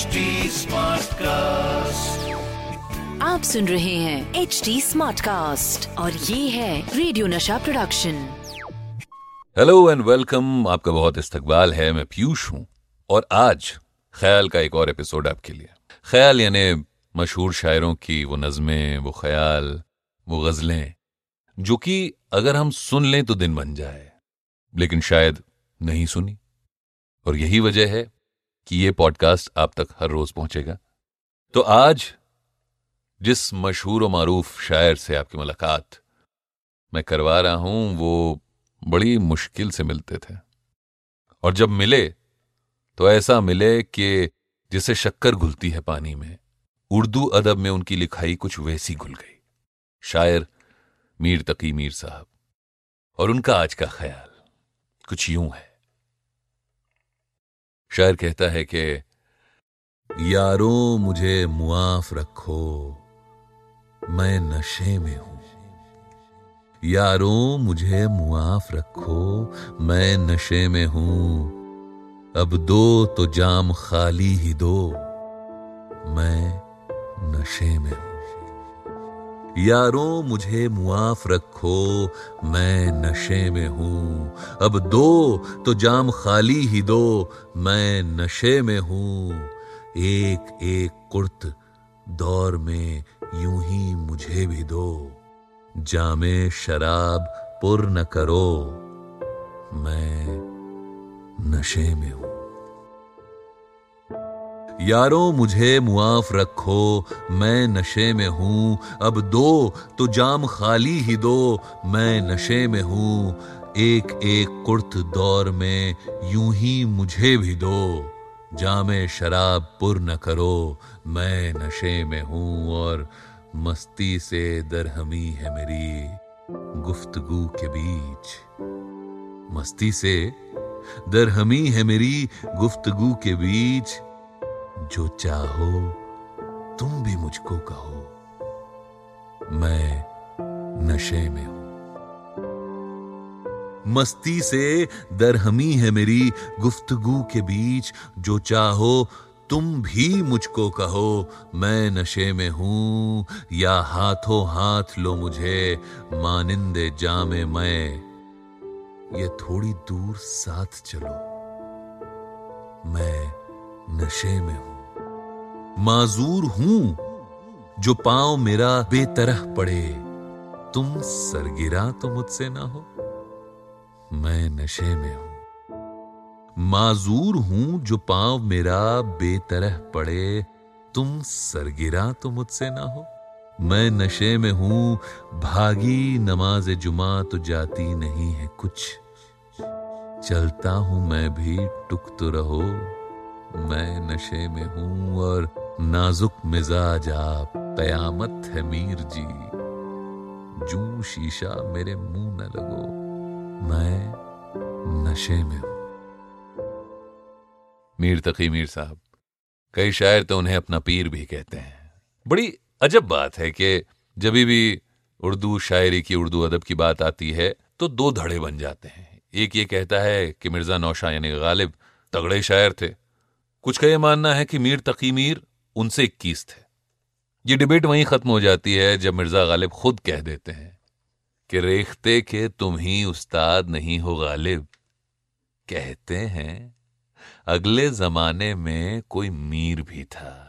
Smart cast आप सुन रहे हैं एच डी स्मार्ट कास्ट और ये है radio Nasha production hello and welcome आपका बहुत इस्तकबाल है मैं पीयूष हूँ और आज ख्याल का एक और एपिसोड आपके लिए। ख्याल यानी मशहूर शायरों की वो नज़में वो ख्याल वो गजलें जो कि अगर हम सुन लें तो दिन बन जाए लेकिन शायद नहीं सुनी। और यही वजह है कि ये पॉडकास्ट आप तक हर रोज पहुंचेगा। तो आज, जिस मशहूर और मारूफ शायर से आपकी मुलाकात मैं करवा रहा हूँ, वो बड़ी मुश्किल से मिलते थे। और जब मिले तो ऐसा मिले कि जिसे शक्कर घुलती है पानी में, उर्दू अदब में उनकी लिखाई कुछ वैसी घुल गई। शायर मीर तकी मीर साहब। और उनका आज का ख्याल कुछ यूँ है। शायर कहता है कि, यारों, मुझे मुआफ रखो। मैं नशे में हूँ। यारों, मुझे मुआफ रखो। मैं नशे में हूँ। अब दो तो जाम खाली ही दो। मैं नशे में हूँ। यारों, मुझे मुआफ रखो, मैं नशे में हूँ। अब दो तो जाम खाली ही दो, मैं नशे में हूँ। एक एक कुर्त, दौर में यूँ ही मुझे भी दो। जामे शराब पुर न करो, मैं नशे में हूँ। यारों मुझे मुआफ रखो, मैं नशे में हूँ। अब दो तो जाम खाली ही दो, मैं नशे में हूँ। एक एक कुर्त दौर में यूँ ही मुझे भी दो। जामे शराब पुर न करो, मैं नशे में हूँ और मस्ती से दरहमी है मेरी गुफ्तगु के बीच। मस्ती से दरहमी है मेरी गुफ्तगु के बीच। जो चाहो, तुम भी मुझको कहो। मैं नशे में हूँ। मस्ती से दरहमी है मेरी गुफ्तगु के बीच। जो चाहो, तुम भी मुझको कहो, मैं नशे में हूँ। या हाथों हाथ लो मुझे, मानिंदे जामे मैं। ये थोड़ी दूर साथ चलो। मैं नशे में हूँ। माजूर हूँ जो पाँव मेरा बेतरह पड़े। तुम सरगिरा तो मुझसे ना हो, मैं नशे में हूँ। माजूर हूँ जो पाँव मेरा बेतरह पड़े, तुम सरगिरा तो मुझसे ना हो, मैं नशे में हूँ, भागी नमाज़ जुमा तो जाती नहीं है कुछ। चलता हूँ मैं भी टुक तो रहो, मैं नशे में हूँ और नाजुक मिजाज आप, कयामत है मीर जी। जू शीशा मेरे मुँह न लगो, मैं नशे में हूँ। मीर तकी मीर साहब, कई शायर तो उन्हें अपना पीर भी कहते हैं। बड़ी अजब बात है कि जब भी उर्दू शायरी की उर्दू अदब की बात आती है तो दो धड़े बन जाते हैं। एक ये कहता है कि मिर्ज़ा नौशा यानी गालिब तगड़े शायर थे। कुछ का यह मानना है कि मीर तकी मीर उनसे इक्कीस थे। ये डिबेट वहीं खत्म हो जाती है जब मिर्ज़ा गालिब खुद कह देते हैं कि रेखते के तुम ही उस्ताद नहीं हो गालिब। कहते हैं, अगले जमाने में कोई मीर भी था।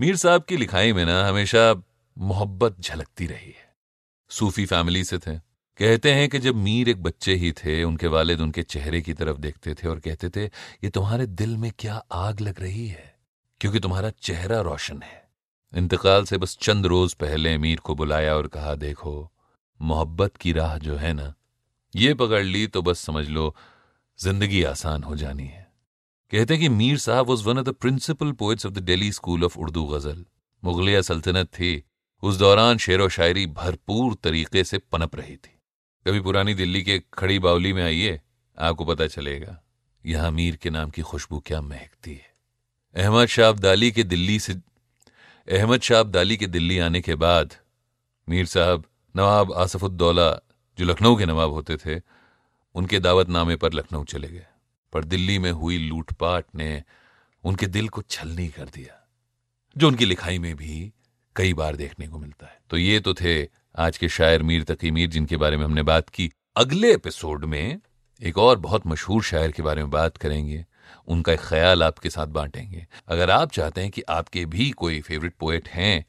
मीर साहब की लिखाई में ना हमेशा मोहब्बत झलकती रही है। सूफी फैमिली से थे। कहते हैं कि जब मीर एक बच्चे ही थे, उनके वालिद उनके चेहरे की तरफ़ देखते थे और कहते थे, ये तुम्हारे दिल में क्या आग लग रही है? क्योंकि तुम्हारा चेहरा रोशन है। इंतकाल से बस चंद रोज पहले मीर को बुलाया और कहा, देखो, मोहब्बत की राह जो है ना, ये पकड़ ली तो बस समझ लो, ज़िंदगी आसान हो जानी है। कहते हैं कि मीर साहब was one of the principal poets of the Delhi school of Urdu ghazal मुगलिया सल्तनत थी। उस दौरान शेर व शायरी भरपूर तरीके से पनप रही थी। कभी पुरानी दिल्ली के खड़ी बावली में आइए, आपको पता चलेगा, यहाँ मीर के नाम की खुशबू क्या महकती है। अहमद शाह अब्दाली के दिल्ली से, अहमद शाह अब्दाली के दिल्ली आने के बाद मीर साहब नवाब आसफुद्दौला जो लखनऊ के नवाब होते थे, उनके दावतनामे पर लखनऊ चले गए। पर दिल्ली में हुई लूटपाट ने उनके दिल को छलनी कर दिया, जो उनकी लिखाई में भी कई बार देखने को मिलता है। तो ये तो थे आज के शायर मीर तकी मीर, जिनके बारे में हमने बात की। अगले एपिसोड में एक और बहुत मशहूर शायर के बारे में बात करेंगे। उनका एक ख्याल आपके साथ बांटेंगे। अगर आप चाहते हैं कि आपके भी कोई फेवरेट पोएट हैं,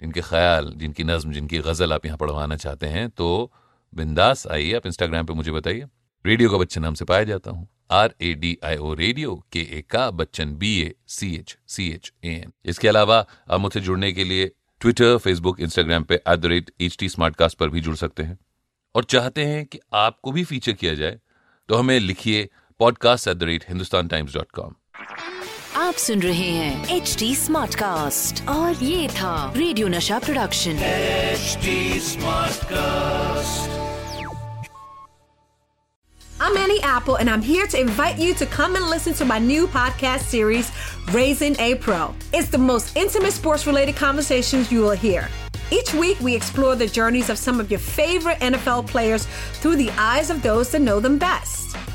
जिनके ख्याल, जिनकी नज्म, जिनकी गज़ल आप यहाँ पढ़वाना चाहते हैं तो बिंदास आइए, आप इंस्टाग्राम पे मुझे बताइए। रेडियो का बच्चन नाम से पाया जाता हूँ। R A D I O radio के ए का Bachchan B A C H C H A N इसके अलावा आप मुझसे जुड़ने के लिए ट्विटर फेसबुक इंस्टाग्राम पे at the rate H T smart cast पर भी जुड़ सकते हैं। और चाहते हैं कि आपको भी फीचर किया जाए तो हमें लिखिए Podcast at the rate Hindustan Times dot com आप सुन रहे हैं एच डी स्मार्ट कास्ट और ये था radio Nasha production HD Smartcast. I'm Annie Apple, and I'm here to invite you to come and listen to my new podcast series, Raising a Pro. It's the most intimate sports related conversations you will hear. Each week, we explore the journeys of some of your favorite NFL players through the eyes of those that know them best.